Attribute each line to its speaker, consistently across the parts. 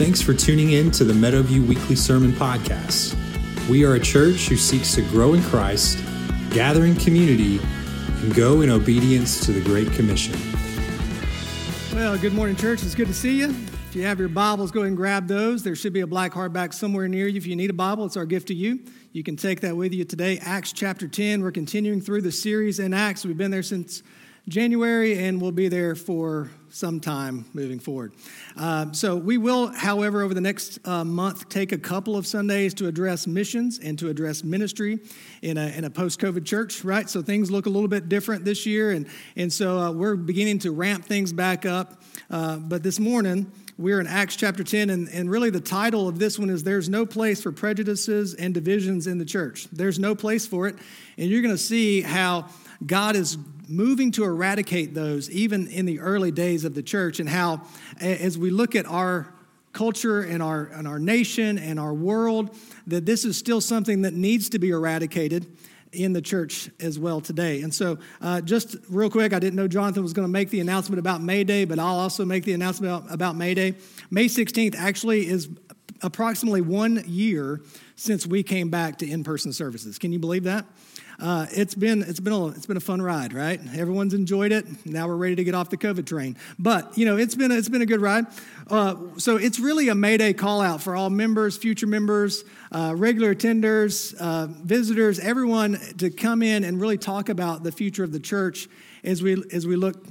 Speaker 1: Thanks for tuning in to the Meadowview Weekly Sermon Podcast. We are a church who seeks to grow in Christ, gather in community, and go in obedience to the Great Commission.
Speaker 2: Well, good morning, church. It's good to see you. If you have your Bibles, go ahead and grab those. There should be a black hardback somewhere near you. If you need a Bible, it's our gift to you. You can take that with you today. Acts chapter 10. We're continuing through the series in Acts. We've been there since January, and we'll be there for some time moving forward. Uh, so, we will, however, over the next uh, month, take a couple of Sundays to address missions and to address ministry in a, in a post COVID church, right? So, things look a little bit different this year, and, and so uh, we're beginning to ramp things back up. Uh, but this morning, we're in Acts chapter 10, and, and really the title of this one is There's No Place for Prejudices and Divisions in the Church. There's no place for it. And you're going to see how God is moving to eradicate those even in the early days of the church, and how as we look at our culture and our, and our nation and our world, that this is still something that needs to be eradicated in the church as well today. And so, uh, just real quick, I didn't know Jonathan was going to make the announcement about May Day, but I'll also make the announcement about, about May Day. May 16th actually is approximately one year since we came back to in person services. Can you believe that? Uh, it's been it's been a it's been a fun ride, right? Everyone's enjoyed it. Now we're ready to get off the COVID train. But you know, it's been it's been a good ride. Uh, so it's really a Mayday call out for all members, future members, uh, regular attenders, uh, visitors, everyone to come in and really talk about the future of the church as we as we look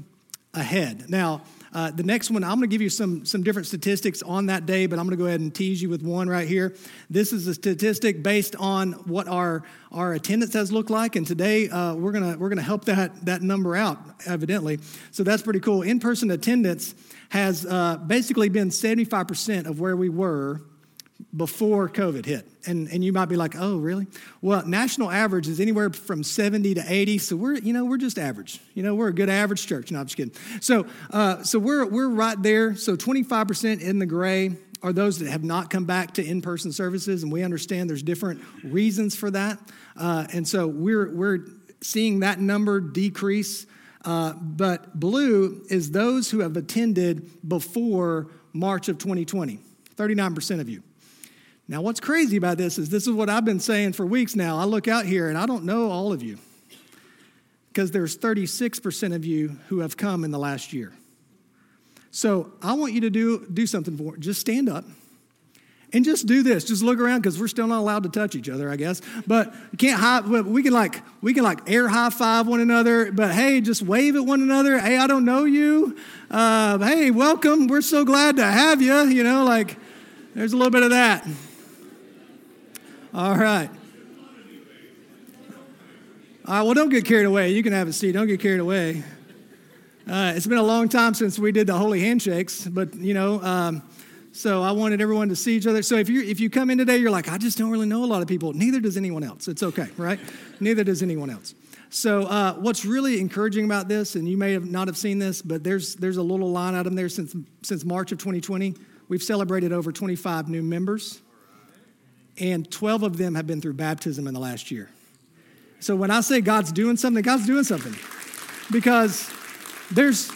Speaker 2: ahead. Now. Uh, the next one, I'm going to give you some, some different statistics on that day, but I'm going to go ahead and tease you with one right here. This is a statistic based on what our, our attendance has looked like, and today uh, we're going to we're gonna help that, that number out, evidently. So that's pretty cool. In person attendance has uh, basically been 75% of where we were before COVID hit. And, and you might be like, oh, really? Well, national average is anywhere from 70 to 80. So we're, you know, we're just average. You know, we're a good average church. No, I'm just kidding. So, uh, so we're, we're right there. So 25% in the gray are those that have not come back to in-person services. And we understand there's different reasons for that. Uh, and so we're, we're seeing that number decrease. Uh, but blue is those who have attended before March of 2020, 39% of you. Now, what's crazy about this is this is what I've been saying for weeks now. I look out here and I don't know all of you because there's 36% of you who have come in the last year. So I want you to do, do something for it. Just stand up and just do this. Just look around because we're still not allowed to touch each other, I guess. But can't high, we can like we can like air high five one another. But hey, just wave at one another. Hey, I don't know you. Uh, hey, welcome. We're so glad to have you. You know, like there's a little bit of that. All right. All right, well, don't get carried away. You can have a seat. Don't get carried away. Uh, it's been a long time since we did the holy handshakes, but you know, um, so I wanted everyone to see each other. So if you if you come in today, you're like, I just don't really know a lot of people. Neither does anyone else. It's okay, right? Neither does anyone else. So uh, what's really encouraging about this, and you may have not have seen this, but there's there's a little line item there since since March of 2020. We've celebrated over 25 new members and 12 of them have been through baptism in the last year. So when I say God's doing something, God's doing something because there's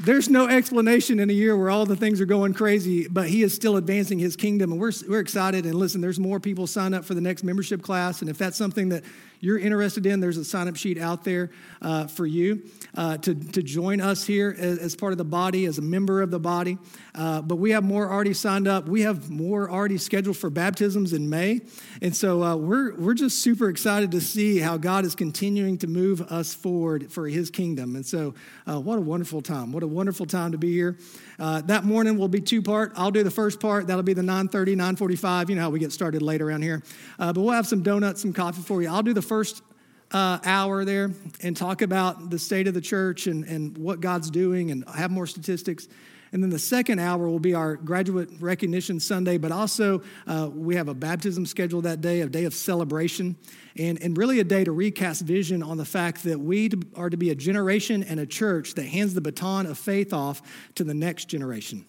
Speaker 2: there's no explanation in a year where all the things are going crazy, but he is still advancing his kingdom. And we're, we're excited. And listen, there's more people sign up for the next membership class. And if that's something that you're interested in, there's a sign up sheet out there uh, for you uh, to, to join us here as, as, part of the body, as a member of the body. Uh, but we have more already signed up. We have more already scheduled for baptisms in May. And so uh, we're, we're just super excited to see how God is continuing to move us forward for his kingdom. And so, uh, what a wonderful time. What a wonderful time to be here. Uh, that morning will be two part. I'll do the first part. That'll be the 9:30, 9:45. You know how we get started late around here. But we'll have some donuts, some coffee for you. I'll do the first uh, hour there and talk about the state of the church and, and what God's doing and have more statistics. And then the second hour will be our graduate recognition Sunday, but also uh, we have a baptism scheduled that day, a day of celebration, and, and really a day to recast vision on the fact that we are to be a generation and a church that hands the baton of faith off to the next generation.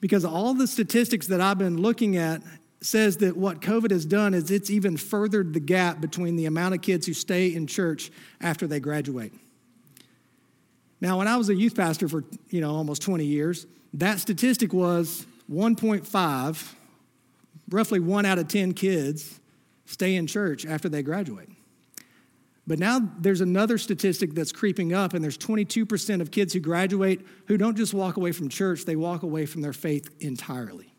Speaker 2: Because all the statistics that I've been looking at says that what COVID has done is it's even furthered the gap between the amount of kids who stay in church after they graduate. Now, when I was a youth pastor for, you know, almost 20 years, that statistic was 1.5, roughly one out of 10 kids stay in church after they graduate. But now there's another statistic that's creeping up, and there's 22% of kids who graduate who don't just walk away from church, they walk away from their faith entirely.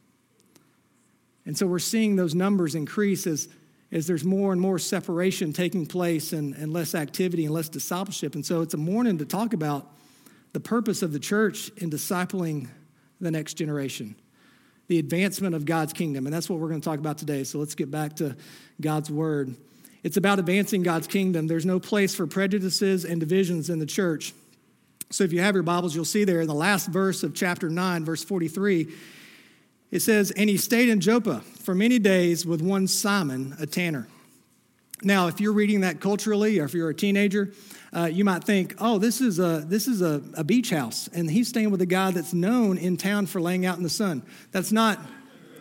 Speaker 2: And so we're seeing those numbers increase as, as there's more and more separation taking place and, and less activity and less discipleship. And so it's a morning to talk about the purpose of the church in discipling the next generation, the advancement of God's kingdom. And that's what we're going to talk about today. So let's get back to God's word. It's about advancing God's kingdom. There's no place for prejudices and divisions in the church. So if you have your Bibles, you'll see there in the last verse of chapter 9, verse 43, it says, And he stayed in Joppa for many days with one Simon, a tanner. Now, if you're reading that culturally, or if you're a teenager, uh, you might think, oh, this is, a, this is a, a beach house, and he's staying with a guy that's known in town for laying out in the sun. That's not,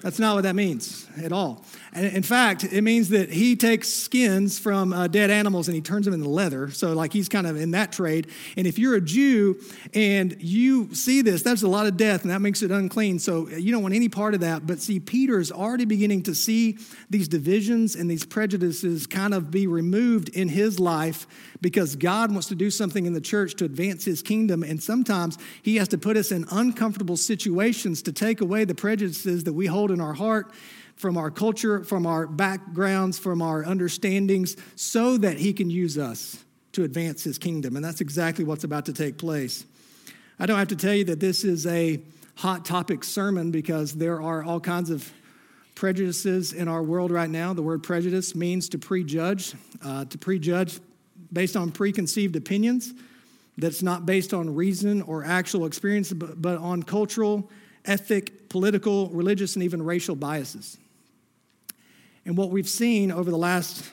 Speaker 2: that's not what that means at all. In fact, it means that he takes skins from uh, dead animals and he turns them into leather. So, like, he's kind of in that trade. And if you're a Jew and you see this, that's a lot of death and that makes it unclean. So, you don't want any part of that. But see, Peter is already beginning to see these divisions and these prejudices kind of be removed in his life because God wants to do something in the church to advance his kingdom. And sometimes he has to put us in uncomfortable situations to take away the prejudices that we hold in our heart from our culture, from our backgrounds, from our understandings, so that He can use us to advance His kingdom. And that's exactly what's about to take place. I don't have to tell you that this is a hot topic sermon because there are all kinds of prejudices in our world right now. The word prejudice means to prejudge, uh, to prejudge based on preconceived opinions that's not based on reason or actual experience, but, but on cultural, ethic, political, religious, and even racial biases. And what we've seen over the last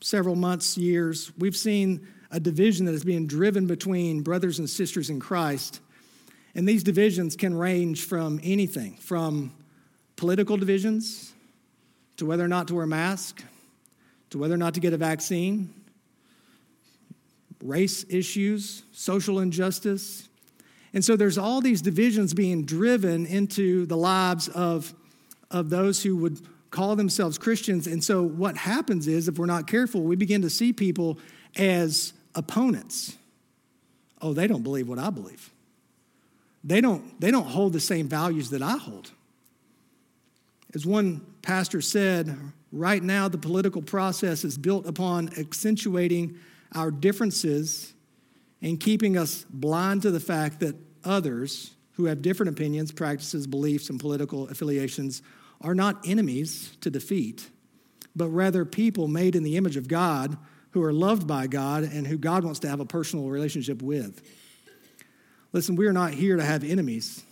Speaker 2: several months, years, we've seen a division that is being driven between brothers and sisters in Christ. And these divisions can range from anything from political divisions to whether or not to wear a mask, to whether or not to get a vaccine, race issues, social injustice. And so there's all these divisions being driven into the lives of, of those who would call themselves Christians. And so what happens is, if we're not careful, we begin to see people as opponents. Oh, they don't believe what I believe. They don't, they don't hold the same values that I hold. As one pastor said, right now the political process is built upon accentuating our differences and keeping us blind to the fact that others who have different opinions, practices, beliefs, and political affiliations are not enemies to defeat, but rather people made in the image of God who are loved by God and who God wants to have a personal relationship with. Listen, we are not here to have enemies.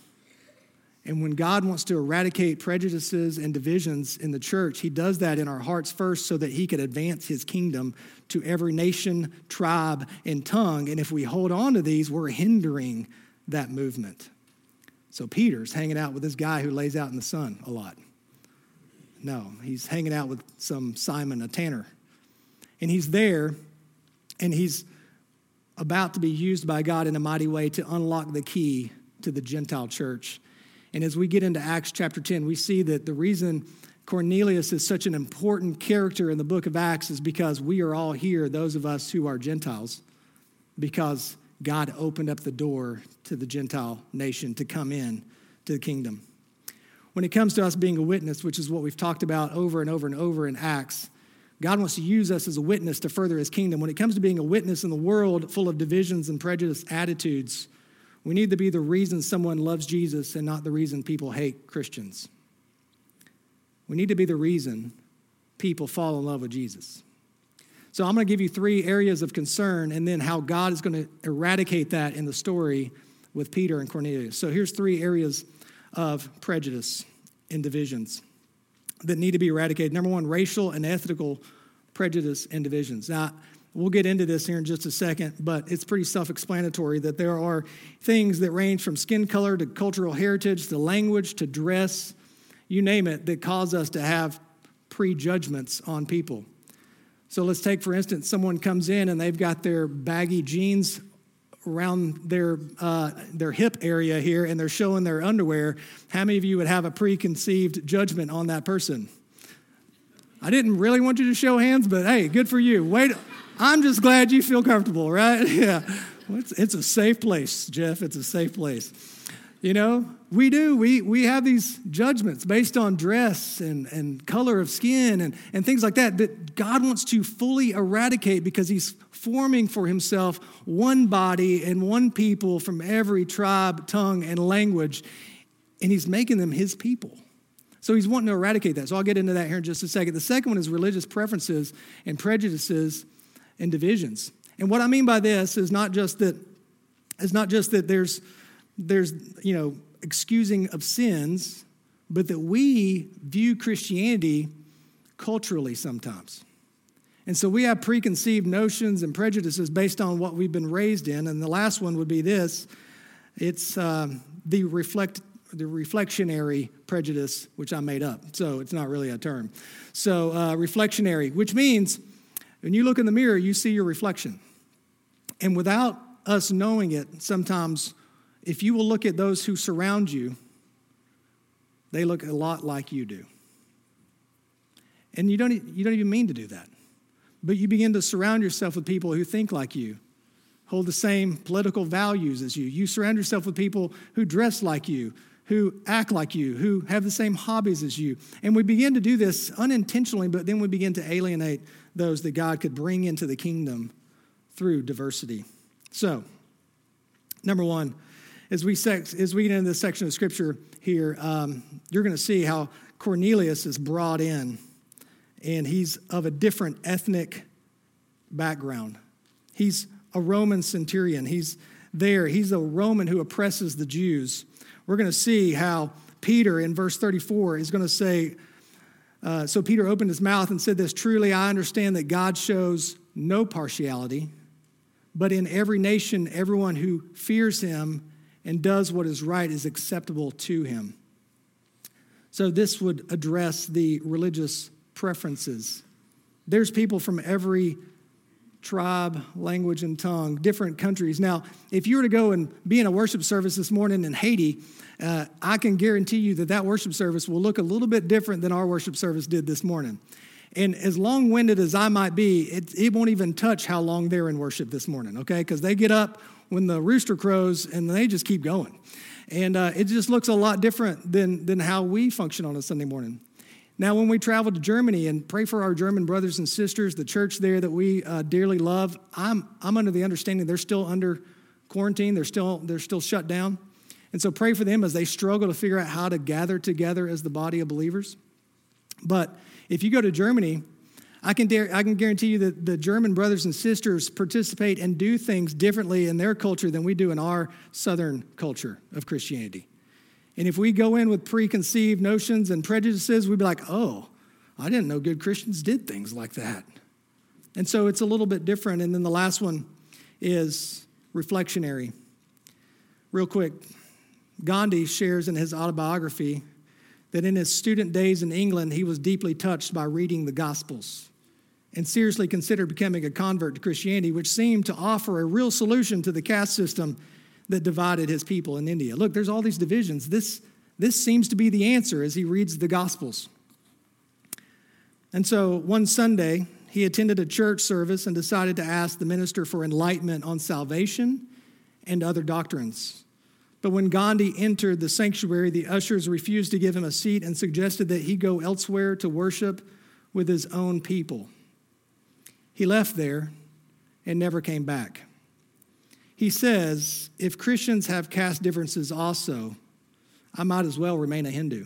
Speaker 2: And when God wants to eradicate prejudices and divisions in the church, He does that in our hearts first so that He can advance His kingdom to every nation, tribe, and tongue. And if we hold on to these, we're hindering that movement. So Peter's hanging out with this guy who lays out in the sun a lot. No, he's hanging out with some Simon, a tanner. And he's there, and he's about to be used by God in a mighty way to unlock the key to the Gentile church. And as we get into Acts chapter 10, we see that the reason Cornelius is such an important character in the book of Acts is because we are all here, those of us who are Gentiles, because God opened up the door to the Gentile nation to come in to the kingdom. When it comes to us being a witness, which is what we've talked about over and over and over in Acts, God wants to use us as a witness to further his kingdom. When it comes to being a witness in the world full of divisions and prejudiced attitudes, we need to be the reason someone loves Jesus and not the reason people hate Christians. We need to be the reason people fall in love with Jesus. So I'm going to give you three areas of concern and then how God is going to eradicate that in the story with Peter and Cornelius. So here's three areas of prejudice and divisions that need to be eradicated. Number one, racial and ethical prejudice and divisions. Now, we'll get into this here in just a second, but it's pretty self explanatory that there are things that range from skin color to cultural heritage to language to dress, you name it, that cause us to have prejudgments on people. So let's take, for instance, someone comes in and they've got their baggy jeans around their, uh, their hip area here and they're showing their underwear, how many of you would have a preconceived judgment on that person? I didn't really want you to show hands, but hey, good for you. Wait, I'm just glad you feel comfortable, right? Yeah. It's, it's a safe place, Jeff. It's a safe place. You know, we do. We, we have these judgments based on dress and, and color of skin and, and things like that that God wants to fully eradicate because He's forming for Himself one body and one people from every tribe, tongue, and language, and He's making them His people. So He's wanting to eradicate that. So I'll get into that here in just a second. The second one is religious preferences and prejudices and divisions. And what I mean by this is not just that, it's not just that there's there's, you know, excusing of sins, but that we view Christianity culturally sometimes. And so we have preconceived notions and prejudices based on what we've been raised in. And the last one would be this it's uh, the, reflect, the reflectionary prejudice, which I made up. So it's not really a term. So, uh, reflectionary, which means when you look in the mirror, you see your reflection. And without us knowing it, sometimes if you will look at those who surround you, they look a lot like you do. And you don't, you don't even mean to do that. But you begin to surround yourself with people who think like you, hold the same political values as you. You surround yourself with people who dress like you, who act like you, who have the same hobbies as you. And we begin to do this unintentionally, but then we begin to alienate those that God could bring into the kingdom through diversity. So, number one, as we, sex, as we get into this section of scripture here, um, you're going to see how Cornelius is brought in, and he's of a different ethnic background. He's a Roman centurion. He's there. He's a Roman who oppresses the Jews. We're going to see how Peter in verse 34 is going to say, uh, So Peter opened his mouth and said this Truly, I understand that God shows no partiality, but in every nation, everyone who fears him and does what is right is acceptable to him. So, this would address the religious preferences. There's people from every tribe, language, and tongue, different countries. Now, if you were to go and be in a worship service this morning in Haiti, uh, I can guarantee you that that worship service will look a little bit different than our worship service did this morning. And as long winded as I might be, it, it won't even touch how long they're in worship this morning, okay? Because they get up when the rooster crows and they just keep going. And uh, it just looks a lot different than, than how we function on a Sunday morning. Now, when we travel to Germany and pray for our German brothers and sisters, the church there that we uh, dearly love, I'm, I'm under the understanding they're still under quarantine, they're still, they're still shut down. And so pray for them as they struggle to figure out how to gather together as the body of believers. But if you go to Germany, I can, dare, I can guarantee you that the German brothers and sisters participate and do things differently in their culture than we do in our Southern culture of Christianity. And if we go in with preconceived notions and prejudices, we'd be like, oh, I didn't know good Christians did things like that. And so it's a little bit different. And then the last one is reflectionary. Real quick, Gandhi shares in his autobiography that in his student days in England, he was deeply touched by reading the Gospels and seriously considered becoming a convert to Christianity, which seemed to offer a real solution to the caste system that divided his people in India. Look, there's all these divisions. This, this seems to be the answer as he reads the Gospels. And so one Sunday, he attended a church service and decided to ask the minister for enlightenment on salvation and other doctrines. But when Gandhi entered the sanctuary, the ushers refused to give him a seat and suggested that he go elsewhere to worship with his own people. He left there and never came back. He says, if Christians have caste differences also, I might as well remain a Hindu.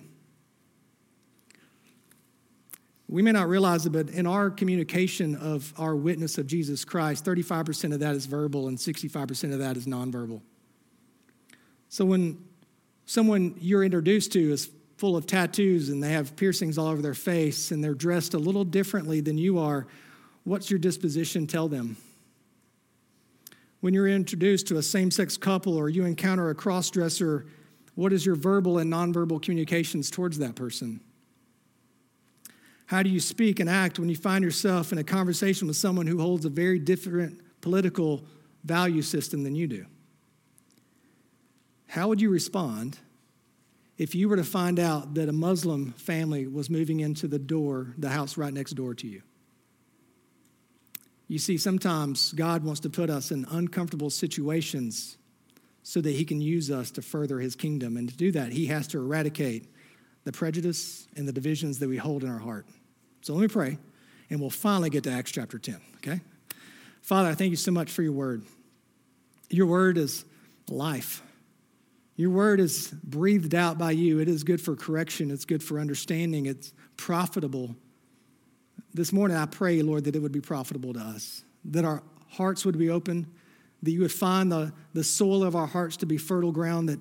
Speaker 2: We may not realize it, but in our communication of our witness of Jesus Christ, 35% of that is verbal and 65% of that is nonverbal. So when someone you're introduced to is full of tattoos and they have piercings all over their face and they're dressed a little differently than you are, What's your disposition tell them? When you're introduced to a same sex couple or you encounter a cross dresser, what is your verbal and nonverbal communications towards that person? How do you speak and act when you find yourself in a conversation with someone who holds a very different political value system than you do. How would you respond if you were to find out that a Muslim family was moving into the door, the house right next door to you? You see, sometimes God wants to put us in uncomfortable situations so that He can use us to further His kingdom. And to do that, He has to eradicate the prejudice and the divisions that we hold in our heart. So let me pray, and we'll finally get to Acts chapter 10, okay? Father, I thank you so much for your word. Your word is life. Your word is breathed out by you. It is good for correction, it's good for understanding, it's profitable. This morning, I pray, Lord, that it would be profitable to us, that our hearts would be open, that you would find the, the soil of our hearts to be fertile ground, that,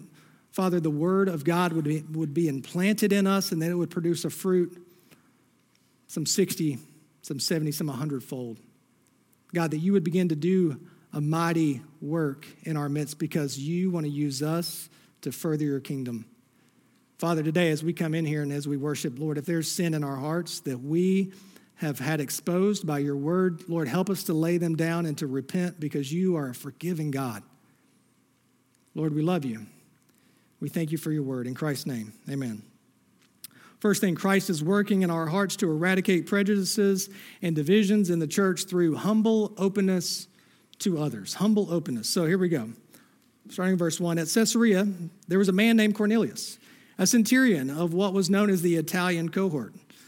Speaker 2: Father, the word of God would be, would be implanted in us, and that it would produce a fruit, some 60, some 70, some 100 fold. God, that you would begin to do a mighty work in our midst because you want to use us to further your kingdom. Father, today as we come in here and as we worship, Lord, if there's sin in our hearts that we have had exposed by your word, Lord, help us to lay them down and to repent because you are a forgiving God. Lord, we love you. We thank you for your word. In Christ's name, amen. First thing, Christ is working in our hearts to eradicate prejudices and divisions in the church through humble openness to others. Humble openness. So here we go. Starting verse 1 At Caesarea, there was a man named Cornelius, a centurion of what was known as the Italian cohort,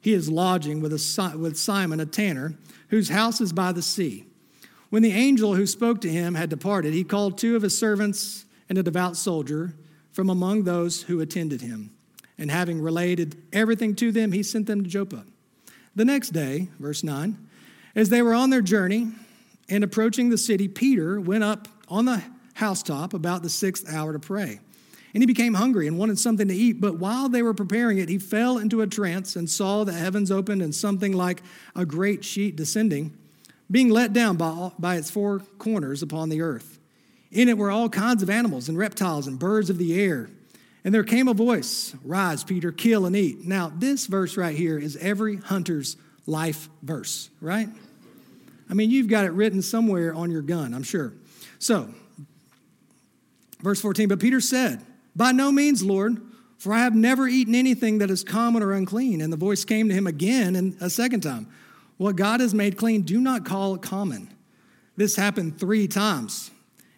Speaker 2: He is lodging with, a, with Simon, a tanner, whose house is by the sea. When the angel who spoke to him had departed, he called two of his servants and a devout soldier from among those who attended him and having related everything to them, he sent them to Joppa. The next day, verse 9, as they were on their journey and approaching the city, Peter went up on the housetop about the sixth hour to pray. And he became hungry and wanted something to eat. But while they were preparing it, he fell into a trance and saw the heavens opened and something like a great sheet descending, being let down by, by its four corners upon the earth. In it were all kinds of animals and reptiles and birds of the air. And there came a voice Rise, Peter, kill and eat. Now, this verse right here is every hunter's life verse, right? I mean, you've got it written somewhere on your gun, I'm sure. So, verse 14, but Peter said, By no means, Lord, for I have never eaten anything that is common or unclean. And the voice came to him again and a second time What God has made clean, do not call it common. This happened three times.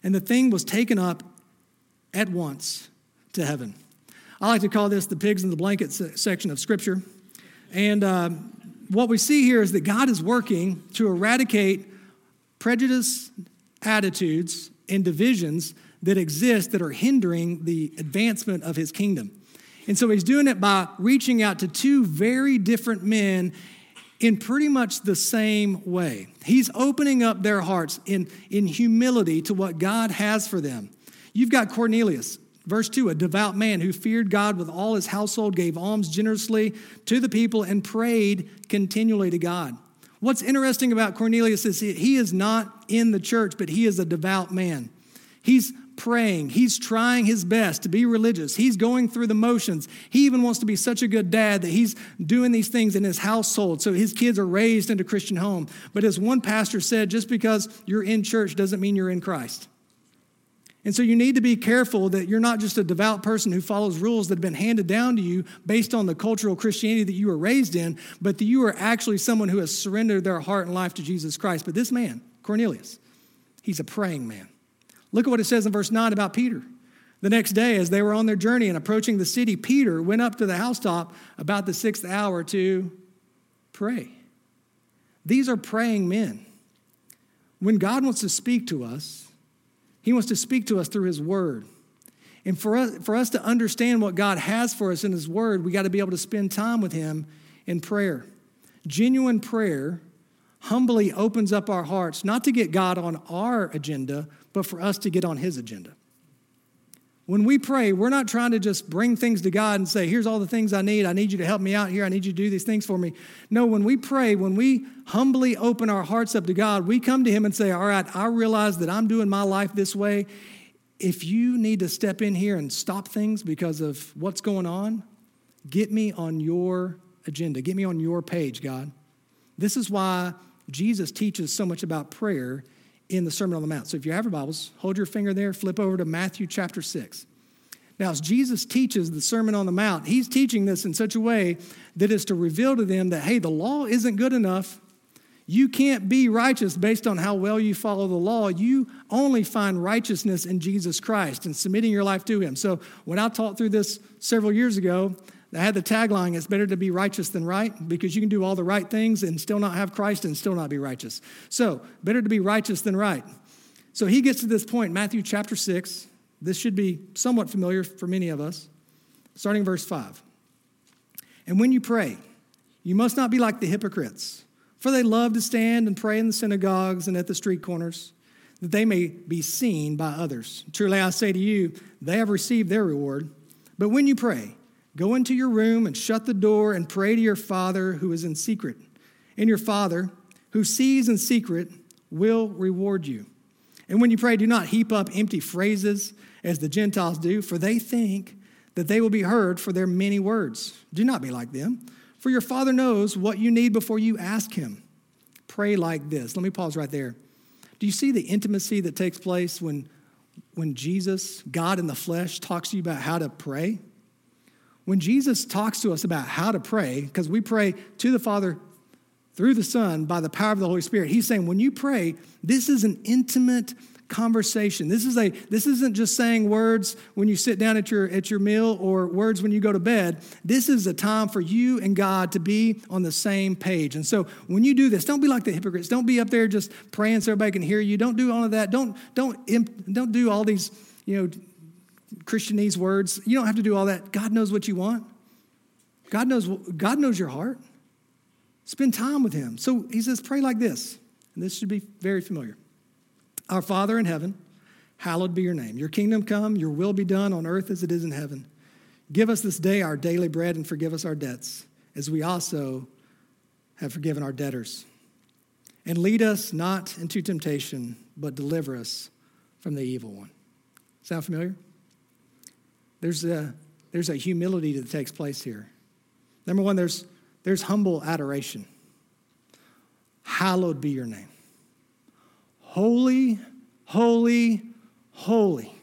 Speaker 2: And the thing was taken up at once to heaven. I like to call this the pigs in the blanket section of Scripture. And uh, what we see here is that God is working to eradicate prejudice, attitudes, and divisions that exist that are hindering the advancement of his kingdom. And so he's doing it by reaching out to two very different men in pretty much the same way. He's opening up their hearts in, in humility to what God has for them. You've got Cornelius, Verse 2 A devout man who feared God with all his household, gave alms generously to the people, and prayed continually to God. What's interesting about Cornelius is he is not in the church, but he is a devout man. He's praying, he's trying his best to be religious, he's going through the motions. He even wants to be such a good dad that he's doing these things in his household so his kids are raised into Christian home. But as one pastor said, just because you're in church doesn't mean you're in Christ. And so you need to be careful that you're not just a devout person who follows rules that have been handed down to you based on the cultural Christianity that you were raised in, but that you are actually someone who has surrendered their heart and life to Jesus Christ. But this man, Cornelius, he's a praying man. Look at what it says in verse 9 about Peter. The next day, as they were on their journey and approaching the city, Peter went up to the housetop about the sixth hour to pray. These are praying men. When God wants to speak to us, he wants to speak to us through His Word. And for us, for us to understand what God has for us in His Word, we got to be able to spend time with Him in prayer. Genuine prayer humbly opens up our hearts, not to get God on our agenda, but for us to get on His agenda. When we pray, we're not trying to just bring things to God and say, Here's all the things I need. I need you to help me out here. I need you to do these things for me. No, when we pray, when we humbly open our hearts up to God, we come to Him and say, All right, I realize that I'm doing my life this way. If you need to step in here and stop things because of what's going on, get me on your agenda. Get me on your page, God. This is why Jesus teaches so much about prayer in the Sermon on the Mount. So if you have your Bibles, hold your finger there, flip over to Matthew chapter 6. Now, as Jesus teaches the Sermon on the Mount, he's teaching this in such a way that is to reveal to them that, hey, the law isn't good enough. You can't be righteous based on how well you follow the law. You only find righteousness in Jesus Christ and submitting your life to Him. So, when I taught through this several years ago, I had the tagline, it's better to be righteous than right, because you can do all the right things and still not have Christ and still not be righteous. So, better to be righteous than right. So he gets to this point, Matthew chapter 6. This should be somewhat familiar for many of us, starting verse 5. And when you pray, you must not be like the hypocrites, for they love to stand and pray in the synagogues and at the street corners, that they may be seen by others. Truly I say to you, they have received their reward. But when you pray, Go into your room and shut the door and pray to your Father who is in secret. And your Father, who sees in secret, will reward you. And when you pray, do not heap up empty phrases as the Gentiles do, for they think that they will be heard for their many words. Do not be like them, for your Father knows what you need before you ask Him. Pray like this. Let me pause right there. Do you see the intimacy that takes place when, when Jesus, God in the flesh, talks to you about how to pray? When Jesus talks to us about how to pray, because we pray to the Father through the Son by the power of the Holy Spirit, he's saying when you pray, this is an intimate conversation. This is a this isn't just saying words when you sit down at your at your meal or words when you go to bed. This is a time for you and God to be on the same page. And so when you do this, don't be like the hypocrites. Don't be up there just praying so everybody can hear you. Don't do all of that. Don't don't don't do all these, you know, Christianese words. You don't have to do all that. God knows what you want. God knows, God knows your heart. Spend time with Him. So he says, pray like this. And this should be very familiar. Our Father in heaven, hallowed be your name. Your kingdom come, your will be done on earth as it is in heaven. Give us this day our daily bread and forgive us our debts, as we also have forgiven our debtors. And lead us not into temptation, but deliver us from the evil one. Sound familiar? There's a, there's a humility that takes place here. Number one, there's, there's humble adoration. Hallowed be your name. Holy, holy, holy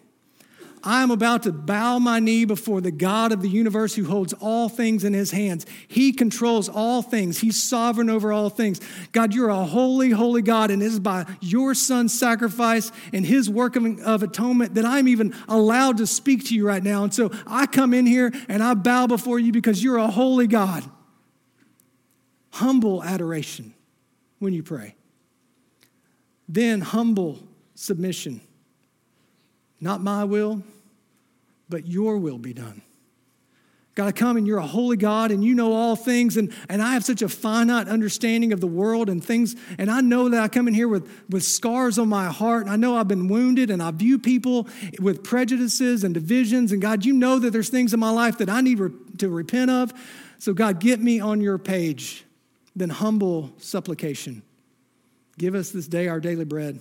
Speaker 2: I am about to bow my knee before the God of the universe who holds all things in his hands. He controls all things, he's sovereign over all things. God, you're a holy, holy God, and it is by your son's sacrifice and his work of, of atonement that I'm even allowed to speak to you right now. And so I come in here and I bow before you because you're a holy God. Humble adoration when you pray. Then humble submission not my will, but your will be done. God, I come and you're a holy God and you know all things, and, and I have such a finite understanding of the world and things, and I know that I come in here with, with scars on my heart, and I know I've been wounded, and I view people with prejudices and divisions, and God, you know that there's things in my life that I need re- to repent of. So, God, get me on your page. Then, humble supplication. Give us this day our daily bread.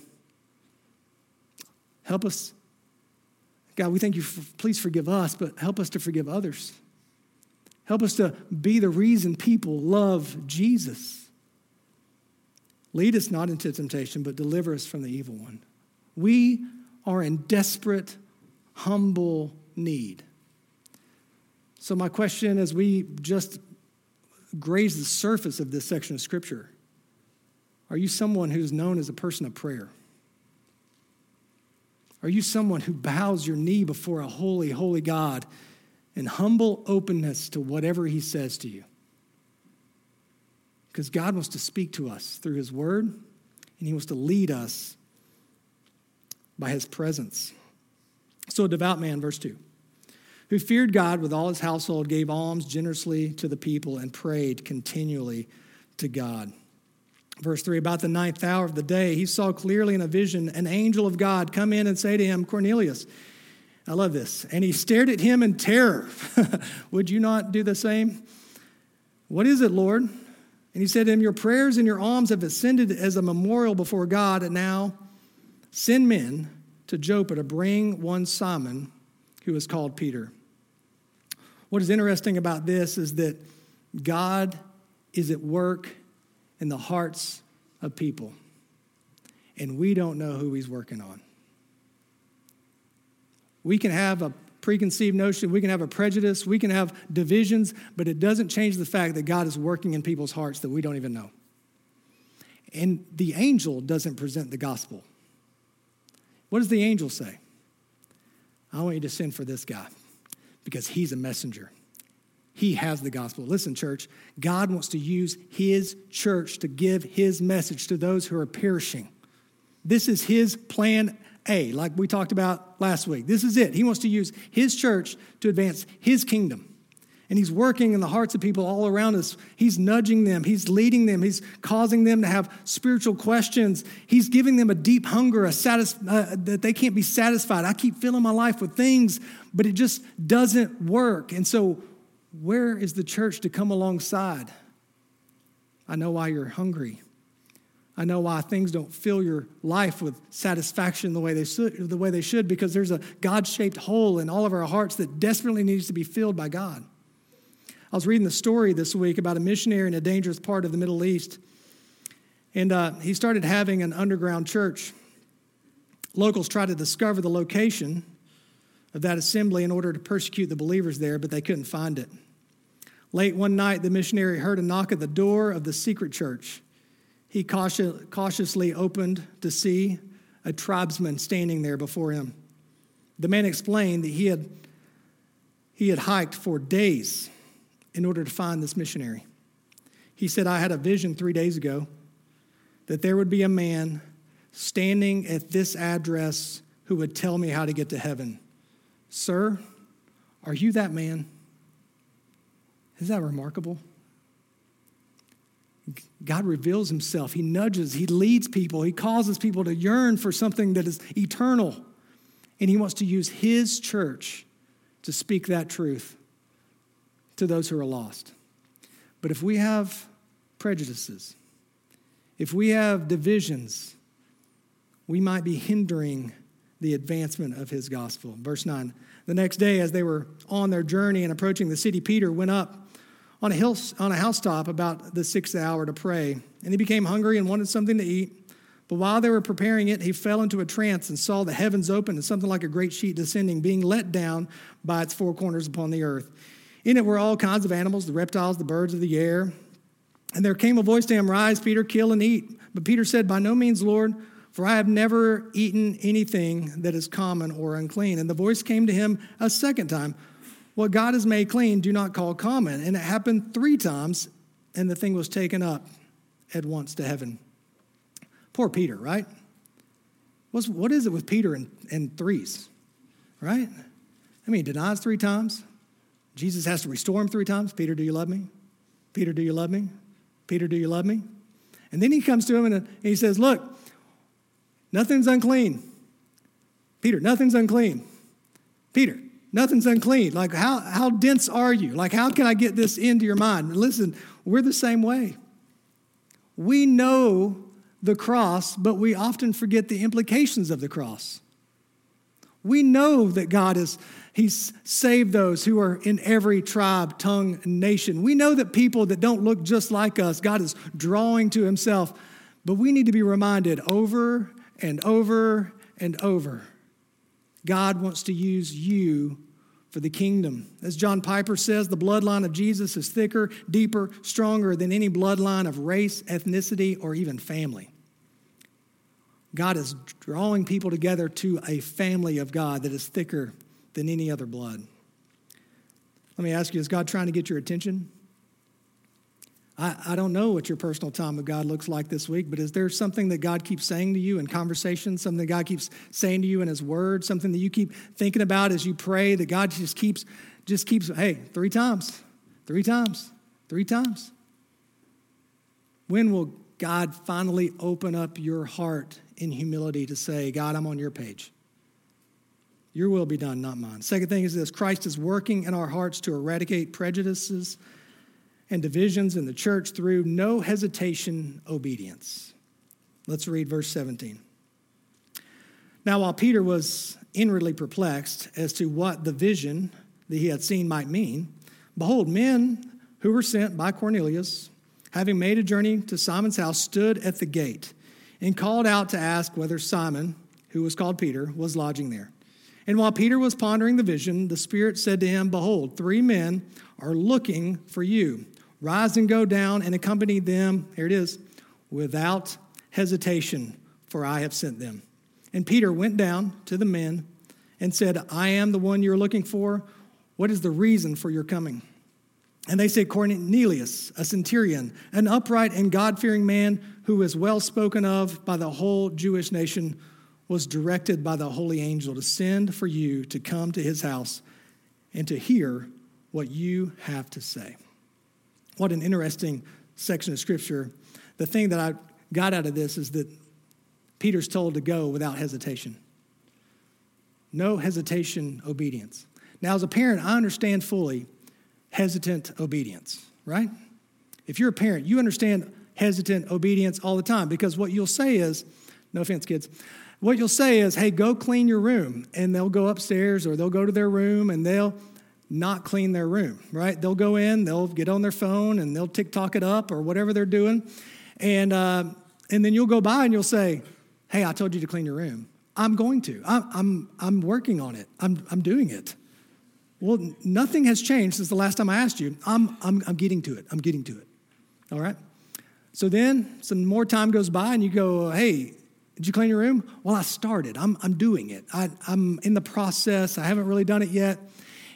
Speaker 2: Help us God, we thank you. For, please forgive us, but help us to forgive others. Help us to be the reason people love Jesus. Lead us not into temptation, but deliver us from the evil one. We are in desperate, humble need. So, my question as we just graze the surface of this section of Scripture are you someone who's known as a person of prayer? Are you someone who bows your knee before a holy, holy God in humble openness to whatever he says to you? Because God wants to speak to us through his word, and he wants to lead us by his presence. So, a devout man, verse 2, who feared God with all his household, gave alms generously to the people, and prayed continually to God. Verse 3 About the ninth hour of the day, he saw clearly in a vision an angel of God come in and say to him, Cornelius. I love this. And he stared at him in terror. Would you not do the same? What is it, Lord? And he said to him, Your prayers and your alms have ascended as a memorial before God, and now send men to Joppa to bring one Simon who is called Peter. What is interesting about this is that God is at work in the hearts of people, and we don't know who he's working on. We can have a preconceived notion, we can have a prejudice, we can have divisions, but it doesn't change the fact that God is working in people's hearts that we don't even know. And the angel doesn't present the gospel. What does the angel say? I want you to send for this guy because he's a messenger. He has the gospel. Listen, church, God wants to use his church to give his message to those who are perishing. This is his plan A, like we talked about last week. This is it. He wants to use his church to advance his kingdom. And he's working in the hearts of people all around us. He's nudging them, he's leading them, he's causing them to have spiritual questions. He's giving them a deep hunger, a satis- uh, that they can't be satisfied. I keep filling my life with things, but it just doesn't work. And so, where is the church to come alongside? I know why you're hungry. I know why things don't fill your life with satisfaction the way they should, the way they should because there's a God shaped hole in all of our hearts that desperately needs to be filled by God. I was reading the story this week about a missionary in a dangerous part of the Middle East, and uh, he started having an underground church. Locals tried to discover the location of that assembly in order to persecute the believers there, but they couldn't find it. Late one night, the missionary heard a knock at the door of the secret church. He cautiously opened to see a tribesman standing there before him. The man explained that he had, he had hiked for days in order to find this missionary. He said, I had a vision three days ago that there would be a man standing at this address who would tell me how to get to heaven. Sir, are you that man? Is that remarkable? God reveals himself. He nudges, he leads people, he causes people to yearn for something that is eternal. And he wants to use his church to speak that truth to those who are lost. But if we have prejudices, if we have divisions, we might be hindering the advancement of his gospel. Verse 9 The next day, as they were on their journey and approaching the city, Peter went up on a, hill, on a housetop about the sixth hour to pray. And he became hungry and wanted something to eat. But while they were preparing it, he fell into a trance and saw the heavens open and something like a great sheet descending, being let down by its four corners upon the earth. In it were all kinds of animals, the reptiles, the birds of the air. And there came a voice to him, Rise, Peter, kill and eat. But Peter said, By no means, Lord, for I have never eaten anything that is common or unclean. And the voice came to him a second time, What God has made clean, do not call common. And it happened three times, and the thing was taken up at once to heaven. Poor Peter, right? What's, what is it with Peter and, and threes, right? I mean, he denies three times, Jesus has to restore him three times Peter, do you love me? Peter, do you love me? Peter, do you love me? And then he comes to him and he says, Look, nothing's unclean. Peter, nothing's unclean. Peter, nothing's unclean. Like, how, how dense are you? Like, how can I get this into your mind? Listen, we're the same way. We know the cross, but we often forget the implications of the cross. We know that God is He's saved those who are in every tribe, tongue, nation. We know that people that don't look just like us, God is drawing to Himself. But we need to be reminded over and over and over God wants to use you for the kingdom. As John Piper says, the bloodline of Jesus is thicker, deeper, stronger than any bloodline of race, ethnicity, or even family. God is drawing people together to a family of God that is thicker than any other blood. Let me ask you is God trying to get your attention? I, I don't know what your personal time with God looks like this week, but is there something that God keeps saying to you in conversation, something that God keeps saying to you in His Word, something that you keep thinking about as you pray, that God just keeps, just keeps, hey, three times, three times, three times? When will God finally open up your heart in humility to say, God, I'm on your page. Your will be done, not mine. Second thing is this Christ is working in our hearts to eradicate prejudices and divisions in the church through no hesitation obedience. Let's read verse 17. Now, while Peter was inwardly perplexed as to what the vision that he had seen might mean, behold, men who were sent by Cornelius, having made a journey to Simon's house, stood at the gate and called out to ask whether Simon, who was called Peter, was lodging there. And while Peter was pondering the vision, the Spirit said to him, Behold, three men are looking for you. Rise and go down and accompany them, here it is, without hesitation, for I have sent them. And Peter went down to the men and said, I am the one you're looking for. What is the reason for your coming? And they said, Cornelius, a centurion, an upright and God fearing man who is well spoken of by the whole Jewish nation, was directed by the holy angel to send for you to come to his house and to hear what you have to say. What an interesting section of scripture. The thing that I got out of this is that Peter's told to go without hesitation. No hesitation, obedience. Now, as a parent, I understand fully hesitant obedience, right? If you're a parent, you understand hesitant obedience all the time because what you'll say is, no offense, kids, what you'll say is, hey, go clean your room. And they'll go upstairs or they'll go to their room and they'll not clean their room, right? They'll go in, they'll get on their phone and they'll TikTok it up or whatever they're doing. And, uh, and then you'll go by and you'll say, hey, I told you to clean your room. I'm going to. I'm, I'm, I'm working on it. I'm, I'm doing it. Well, nothing has changed since the last time I asked you. I'm, I'm, I'm getting to it. I'm getting to it. All right? So then some more time goes by and you go, hey, did you clean your room? Well, I started. I'm, I'm doing it. I, I'm in the process. I haven't really done it yet.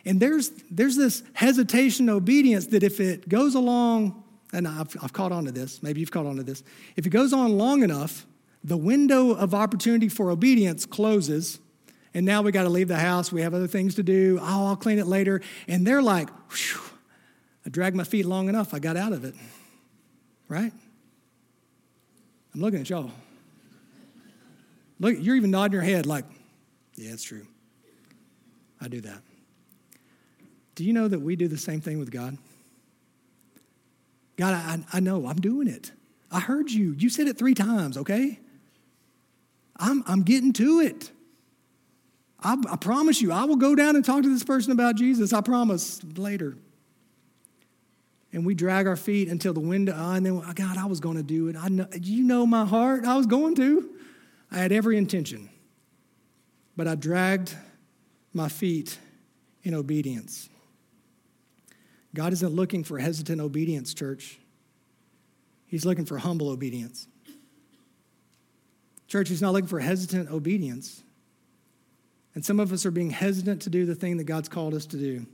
Speaker 2: And there's, there's this hesitation, obedience that if it goes along, and I've, I've caught on to this, maybe you've caught on to this. If it goes on long enough, the window of opportunity for obedience closes. And now we got to leave the house. We have other things to do. Oh, I'll clean it later. And they're like, I dragged my feet long enough. I got out of it. Right? I'm looking at y'all. Look, you're even nodding your head like, yeah, it's true. I do that. Do you know that we do the same thing with God? God, I, I know, I'm doing it. I heard you. You said it three times, okay? I'm, I'm getting to it. I, I promise you, I will go down and talk to this person about Jesus. I promise later. And we drag our feet until the window, uh, and then, God, I was going to do it. I know, you know my heart. I was going to. I had every intention. But I dragged my feet in obedience. God isn't looking for hesitant obedience, church. He's looking for humble obedience. Church, He's not looking for hesitant obedience. And some of us are being hesitant to do the thing that God's called us to do.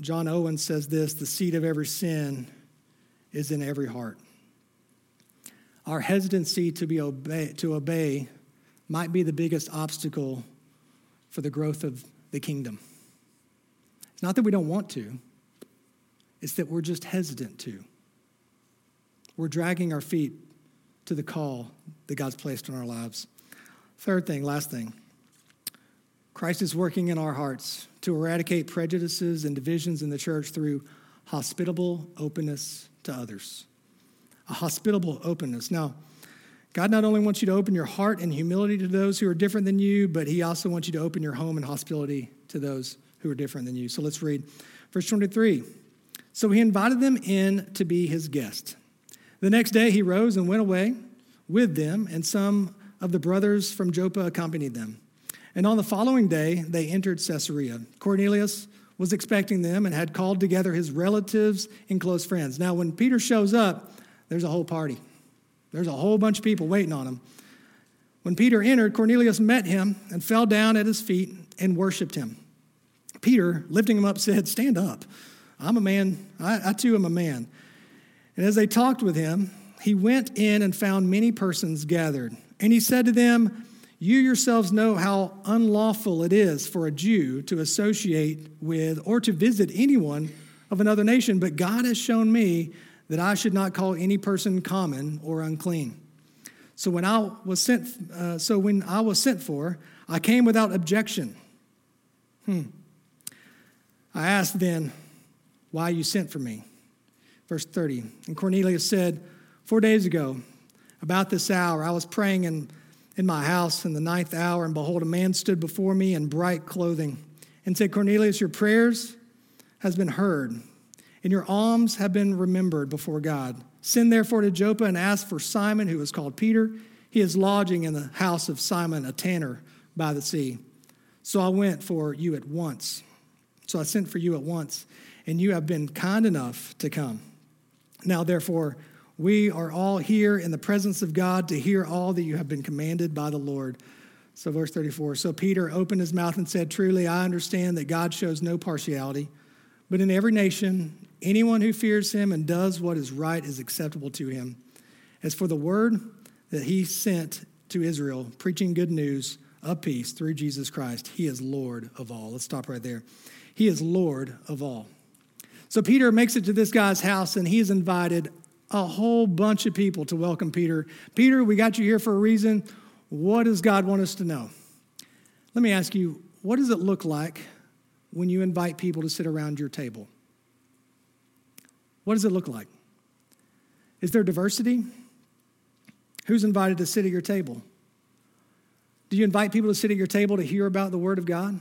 Speaker 2: John Owen says this the seed of every sin is in every heart. Our hesitancy to, be obey, to obey might be the biggest obstacle for the growth of the kingdom. It's not that we don't want to, it's that we're just hesitant to. We're dragging our feet to the call that God's placed on our lives. Third thing, last thing Christ is working in our hearts to eradicate prejudices and divisions in the church through hospitable openness to others. A hospitable openness. Now, God not only wants you to open your heart and humility to those who are different than you, but He also wants you to open your home and hospitality to those who are different than you. So let's read verse 23. So he invited them in to be his guest. The next day he rose and went away with them, and some of the brothers from Joppa accompanied them. And on the following day they entered Caesarea. Cornelius was expecting them and had called together his relatives and close friends. Now, when Peter shows up, there's a whole party. There's a whole bunch of people waiting on him. When Peter entered, Cornelius met him and fell down at his feet and worshiped him. Peter, lifting him up, said, Stand up. I'm a man. I, I too am a man. And as they talked with him, he went in and found many persons gathered. And he said to them, You yourselves know how unlawful it is for a Jew to associate with or to visit anyone of another nation, but God has shown me that I should not call any person common or unclean. So when I was sent, uh, so when I was sent for, I came without objection. Hmm. I asked then, why you sent for me? Verse 30. And Cornelius said, Four days ago, about this hour, I was praying in, in my house in the ninth hour, and behold, a man stood before me in bright clothing and said, Cornelius, your prayers has been heard, and your alms have been remembered before God. Send therefore to Joppa and ask for Simon, who is called Peter. He is lodging in the house of Simon, a tanner by the sea. So I went for you at once. So I sent for you at once, and you have been kind enough to come. Now, therefore, we are all here in the presence of God to hear all that you have been commanded by the Lord. So, verse 34 So Peter opened his mouth and said, Truly, I understand that God shows no partiality, but in every nation, anyone who fears him and does what is right is acceptable to him. As for the word that he sent to Israel, preaching good news of peace through Jesus Christ, he is Lord of all. Let's stop right there. He is Lord of all. So Peter makes it to this guy's house and he's invited a whole bunch of people to welcome Peter. Peter, we got you here for a reason. What does God want us to know? Let me ask you, what does it look like when you invite people to sit around your table? What does it look like? Is there diversity? Who's invited to sit at your table? Do you invite people to sit at your table to hear about the Word of God?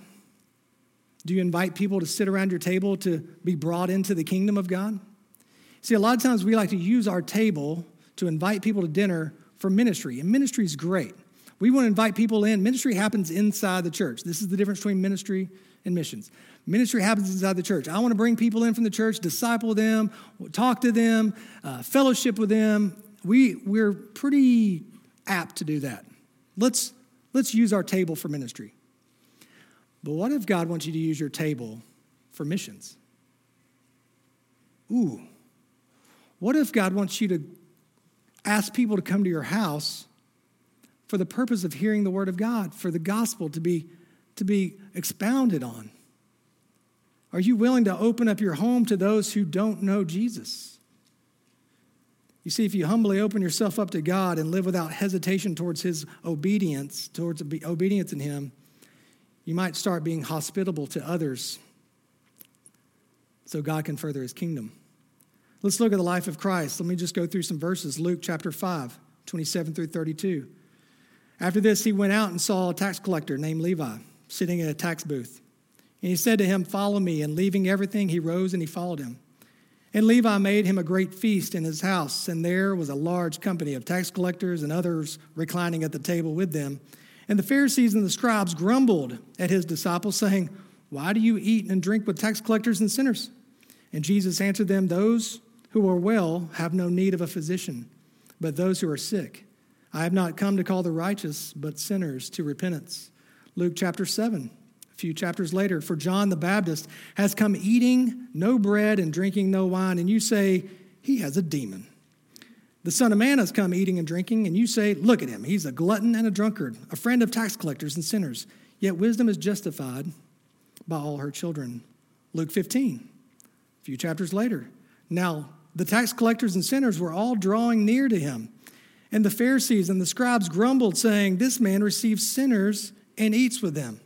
Speaker 2: Do you invite people to sit around your table to be brought into the kingdom of God? See, a lot of times we like to use our table to invite people to dinner for ministry, and ministry is great. We want to invite people in. Ministry happens inside the church. This is the difference between ministry and missions. Ministry happens inside the church. I want to bring people in from the church, disciple them, talk to them, uh, fellowship with them. We, we're pretty apt to do that. Let's, let's use our table for ministry. But what if God wants you to use your table for missions? Ooh. What if God wants you to ask people to come to your house for the purpose of hearing the word of God, for the gospel to be, to be expounded on? Are you willing to open up your home to those who don't know Jesus? You see, if you humbly open yourself up to God and live without hesitation towards His obedience, towards obedience in Him, you might start being hospitable to others so God can further his kingdom. Let's look at the life of Christ. Let me just go through some verses. Luke chapter 5, 27 through 32. After this, he went out and saw a tax collector named Levi sitting at a tax booth. And he said to him, Follow me. And leaving everything, he rose and he followed him. And Levi made him a great feast in his house, and there was a large company of tax collectors and others reclining at the table with them. And the Pharisees and the scribes grumbled at his disciples, saying, Why do you eat and drink with tax collectors and sinners? And Jesus answered them, Those who are well have no need of a physician, but those who are sick. I have not come to call the righteous, but sinners to repentance. Luke chapter 7, a few chapters later, for John the Baptist has come eating no bread and drinking no wine, and you say, He has a demon. The Son of Man has come eating and drinking, and you say, Look at him. He's a glutton and a drunkard, a friend of tax collectors and sinners. Yet wisdom is justified by all her children. Luke 15, a few chapters later. Now, the tax collectors and sinners were all drawing near to him. And the Pharisees and the scribes grumbled, saying, This man receives sinners and eats with them.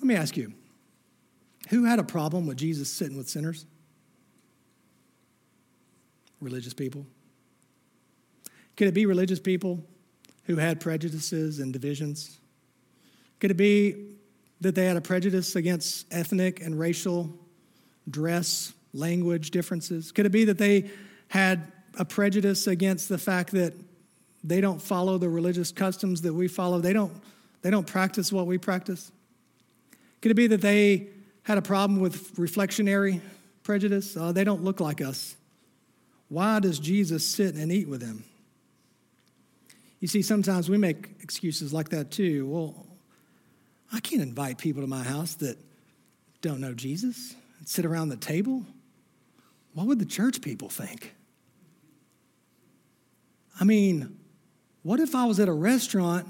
Speaker 2: Let me ask you who had a problem with Jesus sitting with sinners? Religious people. Could it be religious people who had prejudices and divisions? Could it be that they had a prejudice against ethnic and racial dress, language differences? Could it be that they had a prejudice against the fact that they don't follow the religious customs that we follow? They don't, they don't practice what we practice? Could it be that they had a problem with reflectionary prejudice? Uh, they don't look like us. Why does Jesus sit and eat with them? You see, sometimes we make excuses like that too. Well, I can't invite people to my house that don't know Jesus and sit around the table. What would the church people think? I mean, what if I was at a restaurant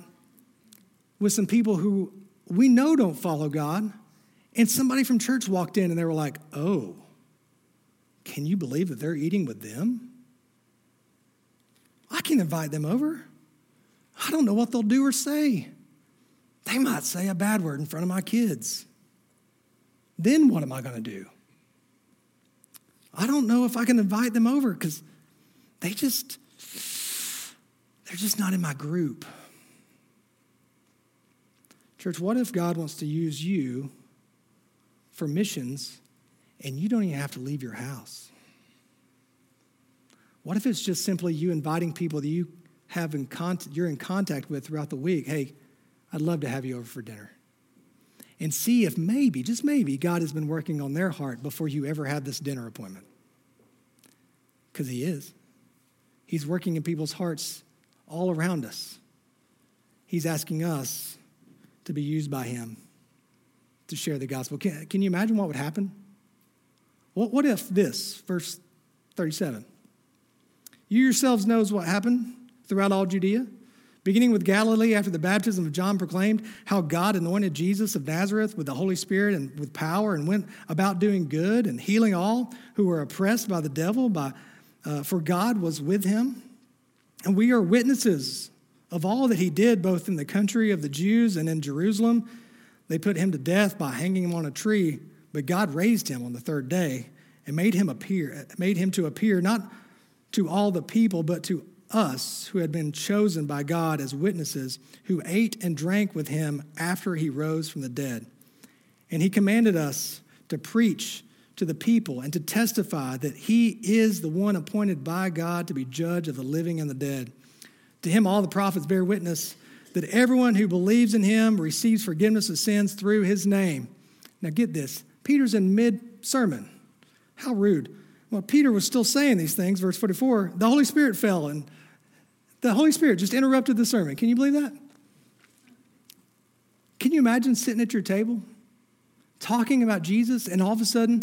Speaker 2: with some people who we know don't follow God, and somebody from church walked in and they were like, oh, Can you believe that they're eating with them? I can invite them over. I don't know what they'll do or say. They might say a bad word in front of my kids. Then what am I going to do? I don't know if I can invite them over because they just, they're just not in my group. Church, what if God wants to use you for missions and you don't even have to leave your house? What if it's just simply you inviting people that you have in contact, you're in contact with throughout the week? Hey, I'd love to have you over for dinner. And see if maybe, just maybe, God has been working on their heart before you ever had this dinner appointment. Because He is. He's working in people's hearts all around us. He's asking us to be used by Him to share the gospel. Can, can you imagine what would happen? What, what if this, verse 37? You yourselves knows what happened throughout all Judea Beginning with Galilee, after the baptism of John proclaimed how God anointed Jesus of Nazareth with the Holy Spirit and with power, and went about doing good and healing all who were oppressed by the devil, by, uh, for God was with him. And we are witnesses of all that he did, both in the country of the Jews and in Jerusalem. They put him to death by hanging him on a tree, but God raised him on the third day and made him appear, made him to appear not to all the people, but to us who had been chosen by God as witnesses, who ate and drank with him after he rose from the dead. And he commanded us to preach to the people and to testify that he is the one appointed by God to be judge of the living and the dead. To him, all the prophets bear witness that everyone who believes in him receives forgiveness of sins through his name. Now, get this Peter's in mid sermon. How rude. Well, Peter was still saying these things, verse 44. The Holy Spirit fell and the Holy Spirit just interrupted the sermon. Can you believe that? Can you imagine sitting at your table talking about Jesus and all of a sudden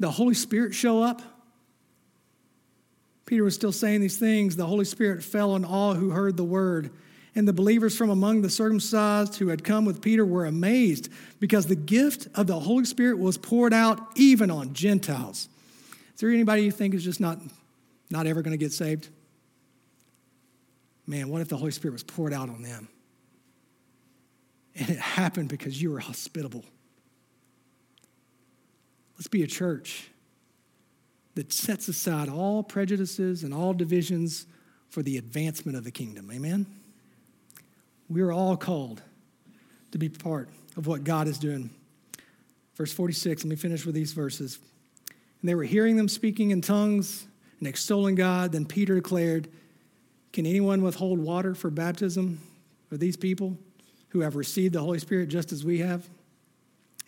Speaker 2: the Holy Spirit show up? Peter was still saying these things. The Holy Spirit fell on all who heard the word. And the believers from among the circumcised who had come with Peter were amazed because the gift of the Holy Spirit was poured out even on Gentiles. Is there anybody you think is just not, not ever going to get saved? man, what if the Holy Spirit was poured out on them? And it happened because you were hospitable. Let's be a church that sets aside all prejudices and all divisions for the advancement of the kingdom. Amen? We're all called to be part of what God is doing. Verse 46, let me finish with these verses. And they were hearing them speaking in tongues and extolling God. Then Peter declared, can anyone withhold water for baptism for these people who have received the Holy Spirit just as we have?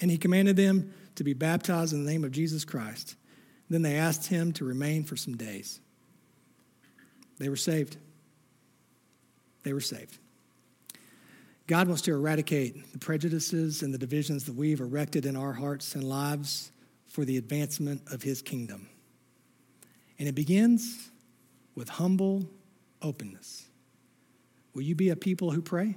Speaker 2: And he commanded them to be baptized in the name of Jesus Christ. Then they asked him to remain for some days. They were saved. They were saved. God wants to eradicate the prejudices and the divisions that we've erected in our hearts and lives for the advancement of his kingdom. And it begins with humble openness. Will you be a people who pray?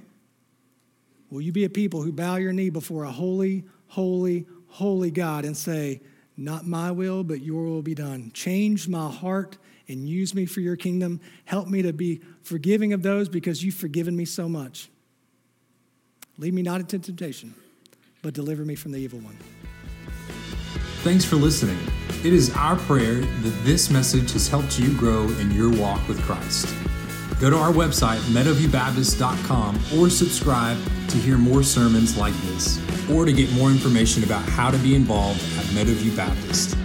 Speaker 2: Will you be a people who bow your knee before a holy, holy, holy God and say, Not my will, but your will be done? Change my heart and use me for your kingdom. Help me to be forgiving of those because you've forgiven me so much. Lead me not into temptation, but deliver me from the evil one.
Speaker 1: Thanks for listening. It is our prayer that this message has helped you grow in your walk with Christ. Go to our website, meadowviewbaptist.com, or subscribe to hear more sermons like this, or to get more information about how to be involved at Meadowview Baptist.